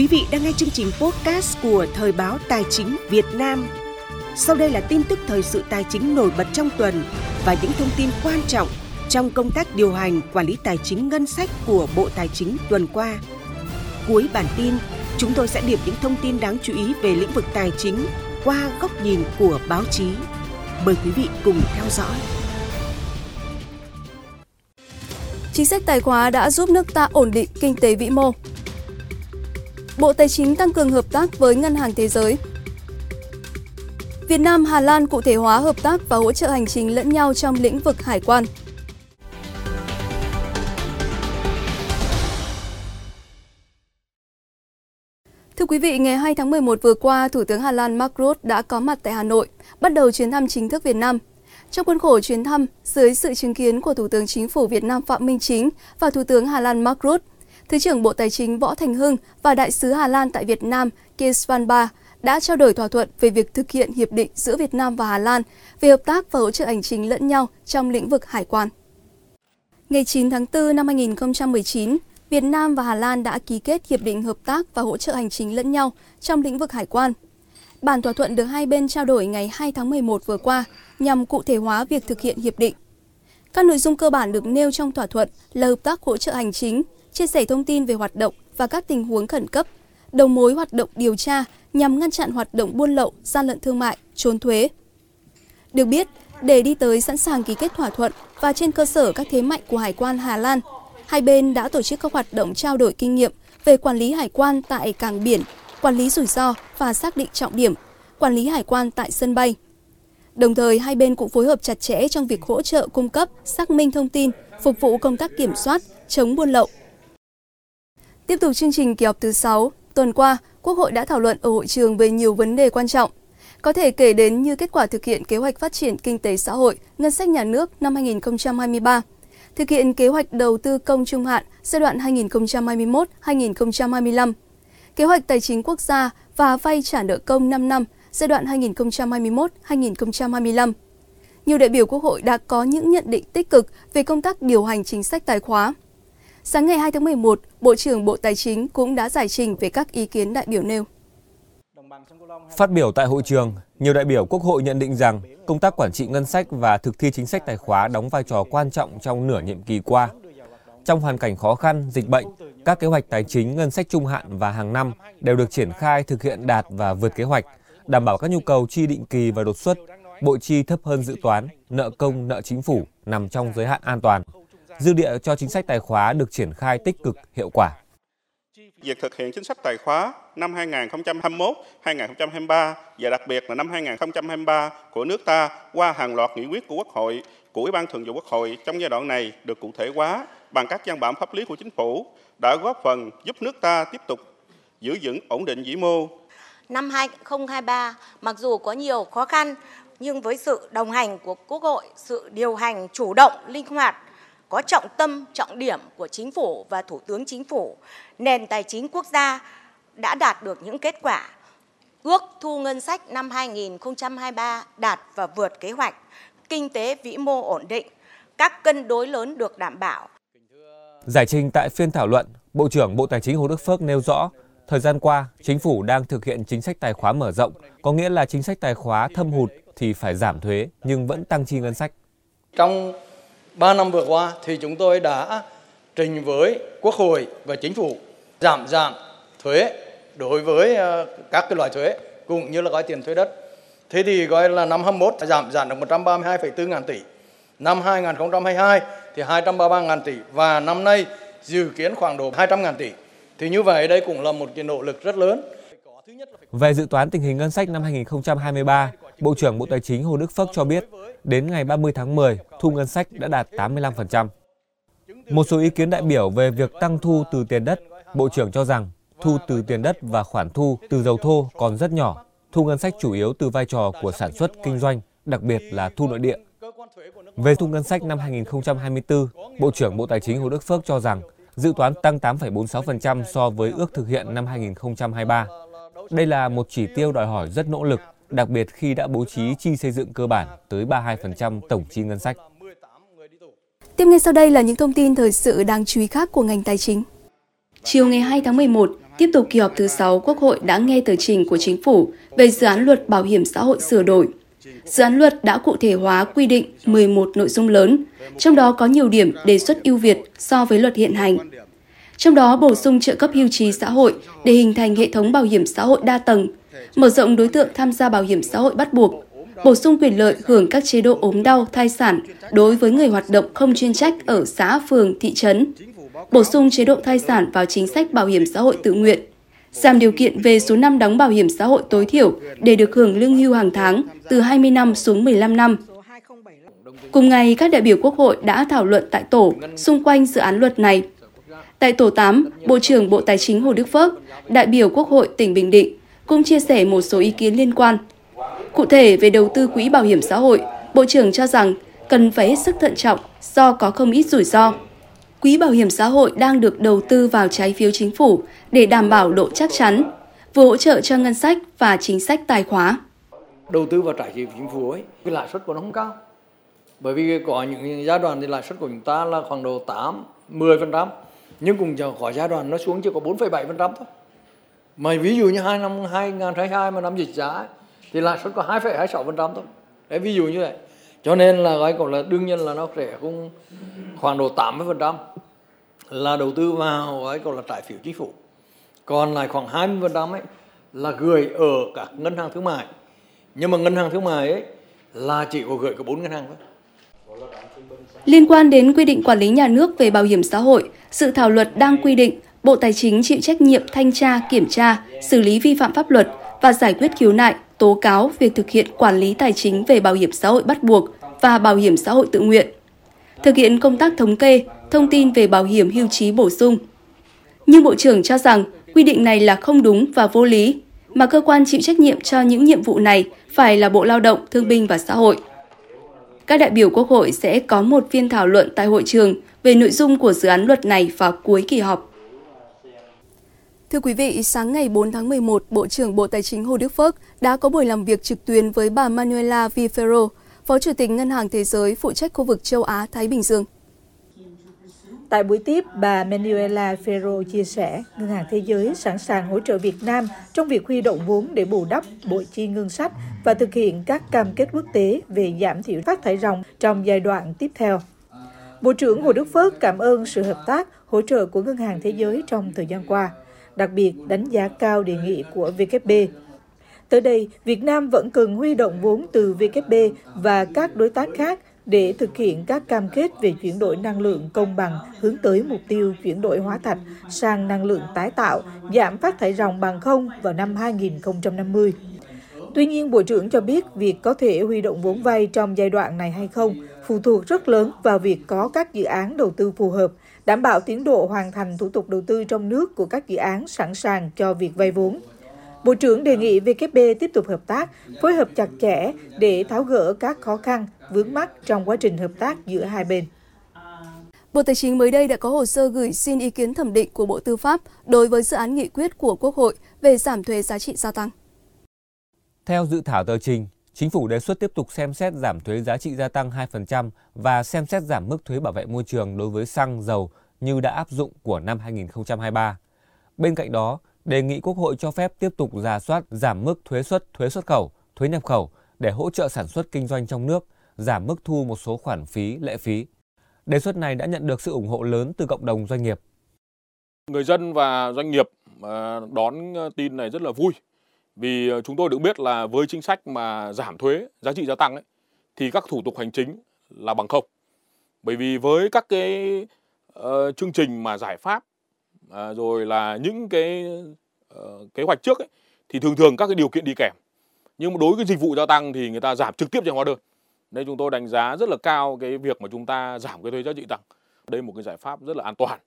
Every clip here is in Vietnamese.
Quý vị đang nghe chương trình podcast của Thời báo Tài chính Việt Nam. Sau đây là tin tức thời sự tài chính nổi bật trong tuần và những thông tin quan trọng trong công tác điều hành quản lý tài chính ngân sách của Bộ Tài chính tuần qua. Cuối bản tin, chúng tôi sẽ điểm những thông tin đáng chú ý về lĩnh vực tài chính qua góc nhìn của báo chí. Mời quý vị cùng theo dõi. Chính sách tài khóa đã giúp nước ta ổn định kinh tế vĩ mô. Bộ Tài chính tăng cường hợp tác với Ngân hàng Thế giới. Việt Nam Hà Lan cụ thể hóa hợp tác và hỗ trợ hành chính lẫn nhau trong lĩnh vực hải quan. Thưa quý vị, ngày 2 tháng 11 vừa qua, Thủ tướng Hà Lan Mark Rutte đã có mặt tại Hà Nội, bắt đầu chuyến thăm chính thức Việt Nam. Trong khuôn khổ chuyến thăm, dưới sự chứng kiến của Thủ tướng Chính phủ Việt Nam Phạm Minh Chính và Thủ tướng Hà Lan Mark Rutte, Thứ trưởng Bộ Tài chính Võ Thành Hưng và Đại sứ Hà Lan tại Việt Nam Kees van Ba đã trao đổi thỏa thuận về việc thực hiện hiệp định giữa Việt Nam và Hà Lan về hợp tác và hỗ trợ hành chính lẫn nhau trong lĩnh vực hải quan. Ngày 9 tháng 4 năm 2019, Việt Nam và Hà Lan đã ký kết hiệp định hợp tác và hỗ trợ hành chính lẫn nhau trong lĩnh vực hải quan. Bản thỏa thuận được hai bên trao đổi ngày 2 tháng 11 vừa qua nhằm cụ thể hóa việc thực hiện hiệp định. Các nội dung cơ bản được nêu trong thỏa thuận là hợp tác hỗ trợ hành chính, chia sẻ thông tin về hoạt động và các tình huống khẩn cấp, đầu mối hoạt động điều tra nhằm ngăn chặn hoạt động buôn lậu, gian lận thương mại, trốn thuế. Được biết, để đi tới sẵn sàng ký kết thỏa thuận và trên cơ sở các thế mạnh của Hải quan Hà Lan, hai bên đã tổ chức các hoạt động trao đổi kinh nghiệm về quản lý hải quan tại cảng biển, quản lý rủi ro và xác định trọng điểm, quản lý hải quan tại sân bay. Đồng thời, hai bên cũng phối hợp chặt chẽ trong việc hỗ trợ cung cấp, xác minh thông tin, phục vụ công tác kiểm soát, chống buôn lậu, Tiếp tục chương trình kỳ họp thứ 6, tuần qua, Quốc hội đã thảo luận ở hội trường về nhiều vấn đề quan trọng. Có thể kể đến như kết quả thực hiện kế hoạch phát triển kinh tế xã hội, ngân sách nhà nước năm 2023, thực hiện kế hoạch đầu tư công trung hạn giai đoạn 2021-2025, kế hoạch tài chính quốc gia và vay trả nợ công 5 năm giai đoạn 2021-2025. Nhiều đại biểu Quốc hội đã có những nhận định tích cực về công tác điều hành chính sách tài khóa. Sáng ngày 2 tháng 11, Bộ trưởng Bộ Tài chính cũng đã giải trình về các ý kiến đại biểu nêu. Phát biểu tại hội trường, nhiều đại biểu Quốc hội nhận định rằng công tác quản trị ngân sách và thực thi chính sách tài khóa đóng vai trò quan trọng trong nửa nhiệm kỳ qua. Trong hoàn cảnh khó khăn, dịch bệnh, các kế hoạch tài chính, ngân sách trung hạn và hàng năm đều được triển khai thực hiện đạt và vượt kế hoạch, đảm bảo các nhu cầu chi định kỳ và đột xuất, bộ chi thấp hơn dự toán, nợ công, nợ chính phủ nằm trong giới hạn an toàn dư địa cho chính sách tài khóa được triển khai tích cực, hiệu quả. Việc thực hiện chính sách tài khóa năm 2021-2023 và đặc biệt là năm 2023 của nước ta qua hàng loạt nghị quyết của Quốc hội, của Ủy ban Thường vụ Quốc hội trong giai đoạn này được cụ thể hóa bằng các văn bản pháp lý của chính phủ đã góp phần giúp nước ta tiếp tục giữ vững ổn định vĩ mô. Năm 2023, mặc dù có nhiều khó khăn, nhưng với sự đồng hành của Quốc hội, sự điều hành chủ động, linh hoạt, có trọng tâm, trọng điểm của chính phủ và thủ tướng chính phủ, nền tài chính quốc gia đã đạt được những kết quả. Ước thu ngân sách năm 2023 đạt và vượt kế hoạch, kinh tế vĩ mô ổn định, các cân đối lớn được đảm bảo. Giải trình tại phiên thảo luận, Bộ trưởng Bộ Tài chính Hồ Đức Phước nêu rõ, thời gian qua, chính phủ đang thực hiện chính sách tài khóa mở rộng, có nghĩa là chính sách tài khóa thâm hụt thì phải giảm thuế nhưng vẫn tăng chi ngân sách. Trong 3 năm vừa qua thì chúng tôi đã trình với Quốc hội và Chính phủ giảm giảm thuế đối với ờ, các cái loại thuế cũng như là gói tiền thuế đất. Thế thì gọi là năm 21 giảm giảm được 132,4 ngàn tỷ. Năm 2022 thì 233 ngàn tỷ và năm nay dự kiến khoảng độ 200 ngàn tỷ. Thì như vậy đây cũng là một cái nỗ lực rất lớn. Về dự toán tình hình ngân sách năm 2023, Bộ trưởng Bộ Tài chính Hồ Đức Phước cho biết, đến ngày 30 tháng 10, thu ngân sách đã đạt 85%. Một số ý kiến đại biểu về việc tăng thu từ tiền đất, Bộ trưởng cho rằng thu từ tiền đất và khoản thu từ dầu thô còn rất nhỏ, thu ngân sách chủ yếu từ vai trò của sản xuất kinh doanh, đặc biệt là thu nội địa. Về thu ngân sách năm 2024, Bộ trưởng Bộ Tài chính Hồ Đức Phước cho rằng dự toán tăng 8,46% so với ước thực hiện năm 2023. Đây là một chỉ tiêu đòi hỏi rất nỗ lực đặc biệt khi đã bố trí chi xây dựng cơ bản tới 32% tổng chi ngân sách. Tiếp ngay sau đây là những thông tin thời sự đáng chú ý khác của ngành tài chính. Chiều ngày 2 tháng 11, tiếp tục kỳ họp thứ 6 Quốc hội đã nghe tờ trình của chính phủ về dự án luật bảo hiểm xã hội sửa đổi. Dự án luật đã cụ thể hóa quy định 11 nội dung lớn, trong đó có nhiều điểm đề xuất ưu việt so với luật hiện hành. Trong đó bổ sung trợ cấp hưu trí xã hội để hình thành hệ thống bảo hiểm xã hội đa tầng, mở rộng đối tượng tham gia bảo hiểm xã hội bắt buộc, bổ sung quyền lợi hưởng các chế độ ốm đau, thai sản đối với người hoạt động không chuyên trách ở xã, phường, thị trấn, bổ sung chế độ thai sản vào chính sách bảo hiểm xã hội tự nguyện, giảm điều kiện về số năm đóng bảo hiểm xã hội tối thiểu để được hưởng lương hưu hàng tháng từ 20 năm xuống 15 năm. Cùng ngày, các đại biểu Quốc hội đã thảo luận tại tổ xung quanh dự án luật này. Tại tổ 8, Bộ trưởng Bộ Tài chính Hồ Đức Phước, đại biểu Quốc hội tỉnh Bình Định cũng chia sẻ một số ý kiến liên quan. Cụ thể về đầu tư quỹ bảo hiểm xã hội, Bộ trưởng cho rằng cần phải hết sức thận trọng do có không ít rủi ro. Quỹ bảo hiểm xã hội đang được đầu tư vào trái phiếu chính phủ để đảm bảo độ chắc chắn, vừa hỗ trợ cho ngân sách và chính sách tài khóa. Đầu tư vào trái phiếu chính phủ ấy, cái lãi suất của nó không cao. Bởi vì có những giai đoạn thì lãi suất của chúng ta là khoảng độ 8, 10%, nhưng cùng có giai đoạn nó xuống chỉ có 4,7% thôi. Mà ví dụ như hai năm 2022 mà năm dịch giá thì lãi suất có 2,26% thôi. Đấy ví dụ như vậy. Cho nên là gọi còn là đương nhiên là nó sẽ cũng khoảng độ 80% là đầu tư vào gói còn là trái phiếu chính phủ. Còn lại khoảng 20% ấy là gửi ở các ngân hàng thương mại. Nhưng mà ngân hàng thương mại ấy là chỉ có gửi có bốn ngân hàng thôi. Liên quan đến quy định quản lý nhà nước về bảo hiểm xã hội, dự thảo luật đang quy định Bộ Tài chính chịu trách nhiệm thanh tra, kiểm tra, xử lý vi phạm pháp luật và giải quyết khiếu nại, tố cáo việc thực hiện quản lý tài chính về bảo hiểm xã hội bắt buộc và bảo hiểm xã hội tự nguyện. Thực hiện công tác thống kê, thông tin về bảo hiểm hưu trí bổ sung. Nhưng Bộ trưởng cho rằng quy định này là không đúng và vô lý, mà cơ quan chịu trách nhiệm cho những nhiệm vụ này phải là Bộ Lao động, Thương binh và Xã hội. Các đại biểu Quốc hội sẽ có một phiên thảo luận tại hội trường về nội dung của dự án luật này vào cuối kỳ họp. Thưa quý vị, sáng ngày 4 tháng 11, Bộ trưởng Bộ Tài chính Hồ Đức Phước đã có buổi làm việc trực tuyến với bà Manuela Vifero, Phó Chủ tịch Ngân hàng Thế giới phụ trách khu vực châu Á-Thái Bình Dương. Tại buổi tiếp, bà Manuela Ferro chia sẻ, Ngân hàng Thế giới sẵn sàng hỗ trợ Việt Nam trong việc huy động vốn để bù đắp bội chi ngân sách và thực hiện các cam kết quốc tế về giảm thiểu phát thải ròng trong giai đoạn tiếp theo. Bộ trưởng Hồ Đức Phước cảm ơn sự hợp tác, hỗ trợ của Ngân hàng Thế giới trong thời gian qua, đặc biệt đánh giá cao đề nghị của WB. Tới đây, Việt Nam vẫn cần huy động vốn từ WB và các đối tác khác để thực hiện các cam kết về chuyển đổi năng lượng công bằng hướng tới mục tiêu chuyển đổi hóa thạch sang năng lượng tái tạo, giảm phát thải ròng bằng không vào năm 2050. Tuy nhiên, Bộ trưởng cho biết việc có thể huy động vốn vay trong giai đoạn này hay không phụ thuộc rất lớn vào việc có các dự án đầu tư phù hợp, đảm bảo tiến độ hoàn thành thủ tục đầu tư trong nước của các dự án sẵn sàng cho việc vay vốn. Bộ trưởng đề nghị WB tiếp tục hợp tác, phối hợp chặt chẽ để tháo gỡ các khó khăn, vướng mắc trong quá trình hợp tác giữa hai bên. Bộ Tài chính mới đây đã có hồ sơ gửi xin ý kiến thẩm định của Bộ Tư pháp đối với dự án nghị quyết của Quốc hội về giảm thuế giá trị gia tăng. Theo dự thảo tờ trình, Chính phủ đề xuất tiếp tục xem xét giảm thuế giá trị gia tăng 2% và xem xét giảm mức thuế bảo vệ môi trường đối với xăng, dầu như đã áp dụng của năm 2023. Bên cạnh đó, đề nghị Quốc hội cho phép tiếp tục giả soát giảm mức thuế xuất, thuế xuất khẩu, thuế nhập khẩu để hỗ trợ sản xuất kinh doanh trong nước, giảm mức thu một số khoản phí, lệ phí. Đề xuất này đã nhận được sự ủng hộ lớn từ cộng đồng doanh nghiệp. Người dân và doanh nghiệp à, đón ờ, tin này rất là vui vì ờ, chúng tôi được biết là với chính sách mà giảm thuế giá trị gia tăng ấy, thì các thủ tục hành chính là bằng không. Bởi vì với các cái uh, chương trình mà giải pháp uh, rồi là những cái uh, kế hoạch trước ấy, thì thường thường các cái điều kiện đi kèm. Nhưng mà đối với dịch vụ gia tăng thì người ta giảm trực tiếp trên hóa đơn. Nên chúng tôi đánh giá rất là cao cái việc mà chúng ta giảm cái thuế giá trị tăng. Đây là một cái giải pháp rất là an toàn.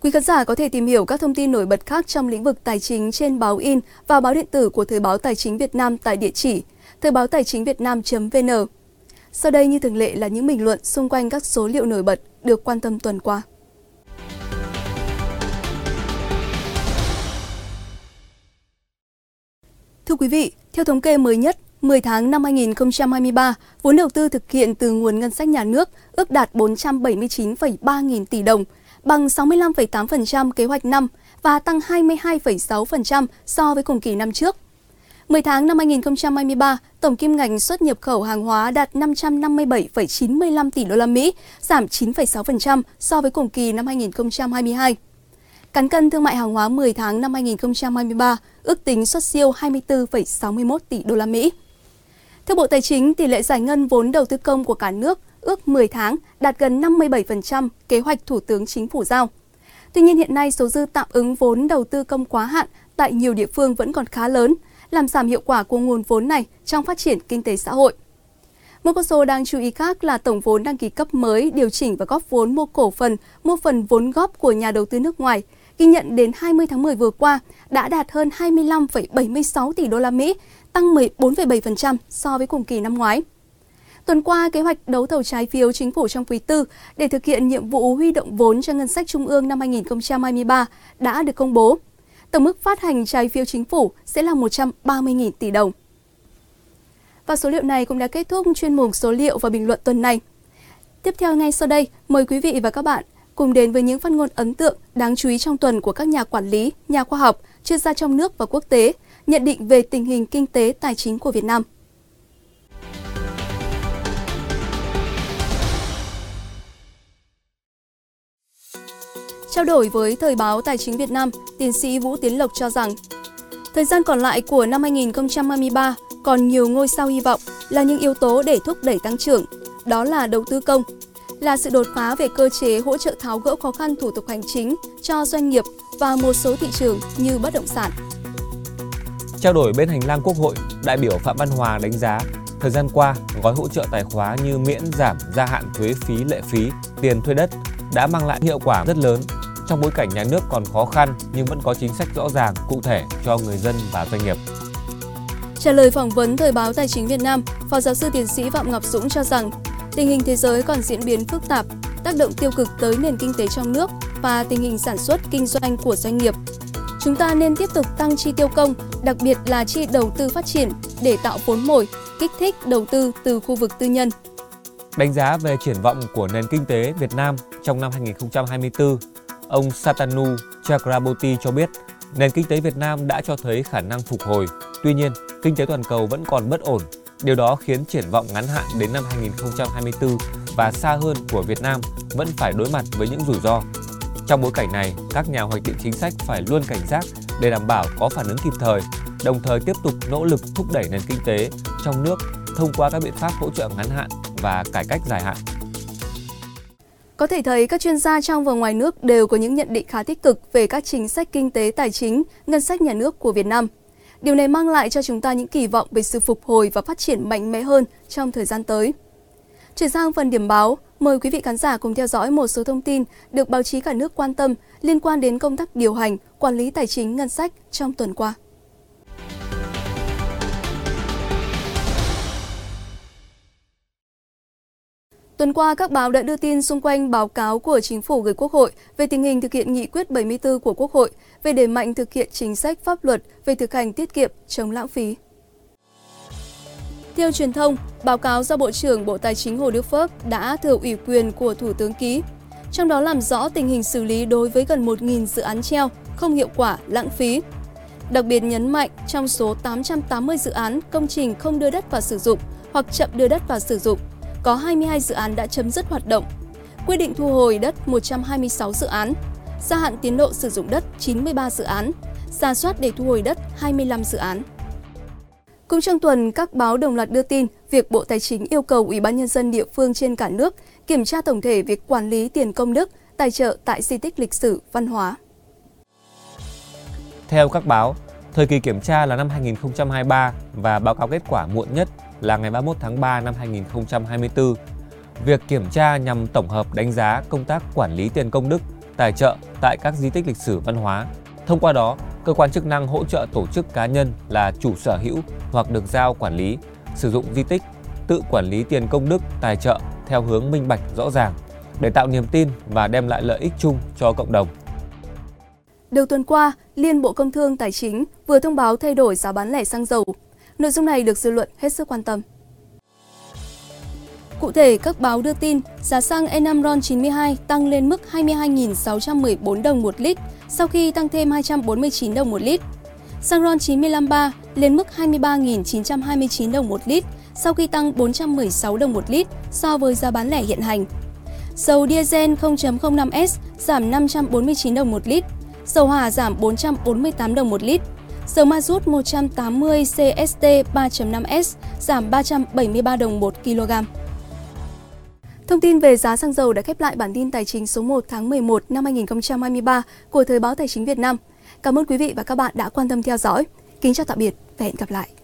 Quý khán giả có thể tìm hiểu các thông tin nổi bật khác trong lĩnh vực tài chính trên báo in và báo điện tử của Thời báo Tài chính Việt Nam tại địa chỉ thời báo tài chính việt nam.vn. Sau đây như thường lệ là những bình luận xung quanh các số liệu nổi bật được quan tâm tuần qua. Thưa quý vị, theo thống kê mới nhất, 10 tháng năm 2023, vốn đầu tư thực hiện từ nguồn ngân sách nhà nước ước đạt 479,3 nghìn tỷ đồng, bằng 65,8% kế hoạch năm và tăng 22,6% so với cùng kỳ năm trước. 10 tháng năm 2023, tổng kim ngạch xuất nhập khẩu hàng hóa đạt 557,95 tỷ đô la Mỹ, giảm 9,6% so với cùng kỳ năm 2022. Cán cân thương mại hàng hóa 10 tháng năm 2023 ước tính xuất siêu 24,61 tỷ đô la Mỹ. Theo Bộ Tài chính, tỷ lệ giải ngân vốn đầu tư công của cả nước ước 10 tháng đạt gần 57% kế hoạch Thủ tướng Chính phủ giao. Tuy nhiên hiện nay số dư tạm ứng vốn đầu tư công quá hạn tại nhiều địa phương vẫn còn khá lớn, làm giảm hiệu quả của nguồn vốn này trong phát triển kinh tế xã hội. Một con số đáng chú ý khác là tổng vốn đăng ký cấp mới điều chỉnh và góp vốn mua cổ phần, mua phần vốn góp của nhà đầu tư nước ngoài ghi nhận đến 20 tháng 10 vừa qua đã đạt hơn 25,76 tỷ đô la Mỹ, tăng 14,7% so với cùng kỳ năm ngoái. Tuần qua, kế hoạch đấu thầu trái phiếu chính phủ trong quý tư để thực hiện nhiệm vụ huy động vốn cho ngân sách trung ương năm 2023 đã được công bố. Tổng mức phát hành trái phiếu chính phủ sẽ là 130.000 tỷ đồng. Và số liệu này cũng đã kết thúc chuyên mục số liệu và bình luận tuần này. Tiếp theo ngay sau đây, mời quý vị và các bạn cùng đến với những phát ngôn ấn tượng đáng chú ý trong tuần của các nhà quản lý, nhà khoa học, chuyên gia trong nước và quốc tế, nhận định về tình hình kinh tế tài chính của Việt Nam. Trao đổi với Thời báo Tài chính Việt Nam, tiến sĩ Vũ Tiến Lộc cho rằng, thời gian còn lại của năm 2023 còn nhiều ngôi sao hy vọng là những yếu tố để thúc đẩy tăng trưởng, đó là đầu tư công, là sự đột phá về cơ chế hỗ trợ tháo gỡ khó khăn thủ tục hành chính cho doanh nghiệp và một số thị trường như bất động sản. Trao đổi bên hành lang Quốc hội, đại biểu Phạm Văn Hòa đánh giá thời gian qua, gói hỗ trợ tài khóa như miễn giảm gia hạn thuế phí lệ phí, tiền thuê đất đã mang lại hiệu quả rất lớn trong bối cảnh nhà nước còn khó khăn nhưng vẫn có chính sách rõ ràng, cụ thể cho người dân và doanh nghiệp. Trả lời phỏng vấn Thời báo Tài chính Việt Nam, Phó giáo sư tiến sĩ Phạm Ngọc Dũng cho rằng tình hình thế giới còn diễn biến phức tạp, tác động tiêu cực tới nền kinh tế trong nước và tình hình sản xuất kinh doanh của doanh nghiệp. Chúng ta nên tiếp tục tăng chi tiêu công, đặc biệt là chi đầu tư phát triển để tạo vốn mồi, kích thích đầu tư từ khu vực tư nhân. Đánh giá về triển vọng của nền kinh tế Việt Nam trong năm 2024, ông Satanu Chakraborty cho biết nền kinh tế Việt Nam đã cho thấy khả năng phục hồi. Tuy nhiên, kinh tế toàn cầu vẫn còn bất ổn Điều đó khiến triển vọng ngắn hạn đến năm 2024 và xa hơn của Việt Nam vẫn phải đối mặt với những rủi ro. Trong bối cảnh này, các nhà hoạch định chính sách phải luôn cảnh giác để đảm bảo có phản ứng kịp thời, đồng thời tiếp tục nỗ lực thúc đẩy nền kinh tế trong nước thông qua các biện pháp hỗ trợ ngắn hạn và cải cách dài hạn. Có thể thấy các chuyên gia trong và ngoài nước đều có những nhận định khá tích cực về các chính sách kinh tế tài chính, ngân sách nhà nước của Việt Nam. Điều này mang lại cho chúng ta những kỳ vọng về sự phục hồi và phát triển mạnh mẽ hơn trong thời gian tới. Chuyển sang phần điểm báo, mời quý vị khán giả cùng theo dõi một số thông tin được báo chí cả nước quan tâm liên quan đến công tác điều hành, quản lý tài chính ngân sách trong tuần qua. Tuần qua, các báo đã đưa tin xung quanh báo cáo của Chính phủ gửi Quốc hội về tình hình thực hiện nghị quyết 74 của Quốc hội về đẩy mạnh thực hiện chính sách pháp luật về thực hành tiết kiệm chống lãng phí. Theo truyền thông, báo cáo do Bộ trưởng Bộ Tài chính Hồ Đức Phước đã thừa ủy quyền của Thủ tướng ký, trong đó làm rõ tình hình xử lý đối với gần 1.000 dự án treo, không hiệu quả, lãng phí. Đặc biệt nhấn mạnh trong số 880 dự án công trình không đưa đất vào sử dụng hoặc chậm đưa đất vào sử dụng, có 22 dự án đã chấm dứt hoạt động, quyết định thu hồi đất 126 dự án, gia hạn tiến độ sử dụng đất 93 dự án, ra soát để thu hồi đất 25 dự án. Cũng trong tuần, các báo đồng loạt đưa tin việc Bộ Tài chính yêu cầu Ủy ban nhân dân địa phương trên cả nước kiểm tra tổng thể việc quản lý tiền công đức, tài trợ tại di tích lịch sử văn hóa. Theo các báo, thời kỳ kiểm tra là năm 2023 và báo cáo kết quả muộn nhất là ngày 31 tháng 3 năm 2024. Việc kiểm tra nhằm tổng hợp đánh giá công tác quản lý tiền công đức, tài trợ tại các di tích lịch sử văn hóa. Thông qua đó, cơ quan chức năng hỗ trợ tổ chức cá nhân là chủ sở hữu hoặc được giao quản lý, sử dụng di tích, tự quản lý tiền công đức, tài trợ theo hướng minh bạch rõ ràng để tạo niềm tin và đem lại lợi ích chung cho cộng đồng. Đầu tuần qua, Liên Bộ Công Thương Tài chính vừa thông báo thay đổi giá bán lẻ xăng dầu Nội dung này được dư luận hết sức quan tâm. Cụ thể, các báo đưa tin giá xăng E5 RON92 tăng lên mức 22.614 đồng một lít sau khi tăng thêm 249 đồng một lít. Xăng RON 953 lên mức 23.929 đồng một lít sau khi tăng 416 đồng một lít so với giá bán lẻ hiện hành. Dầu diesel 0.05S giảm 549 đồng một lít, dầu hỏa giảm 448 đồng một lít, dầu ma rút 180 CST 3.5S giảm 373 đồng 1 kg. Thông tin về giá xăng dầu đã khép lại bản tin tài chính số 1 tháng 11 năm 2023 của Thời báo Tài chính Việt Nam. Cảm ơn quý vị và các bạn đã quan tâm theo dõi. Kính chào tạm biệt và hẹn gặp lại.